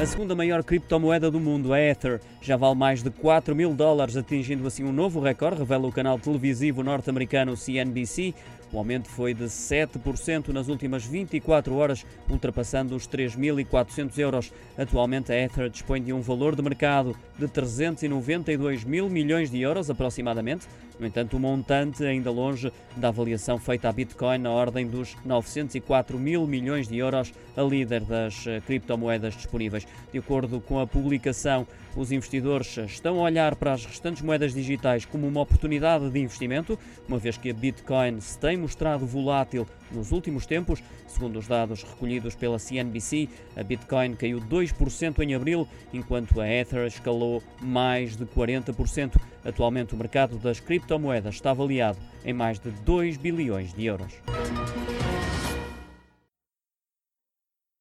A segunda maior criptomoeda do mundo, a Ether, já vale mais de 4 mil dólares, atingindo assim um novo recorde, revela o canal televisivo norte-americano CNBC. O aumento foi de 7% nas últimas 24 horas, ultrapassando os 3.400 euros. Atualmente, a Ether dispõe de um valor de mercado de 392 mil milhões de euros, aproximadamente. No entanto, o montante ainda longe da avaliação feita à Bitcoin, na ordem dos 904 mil milhões de euros, a líder das eh, criptomoedas disponíveis. De acordo com a publicação, os investidores estão a olhar para as restantes moedas digitais como uma oportunidade de investimento, uma vez que a Bitcoin se tem mostrado volátil nos últimos tempos. Segundo os dados recolhidos pela CNBC, a Bitcoin caiu 2% em abril, enquanto a Ether escalou mais de 40%. Atualmente, o mercado das criptomoedas está avaliado em mais de 2 bilhões de euros.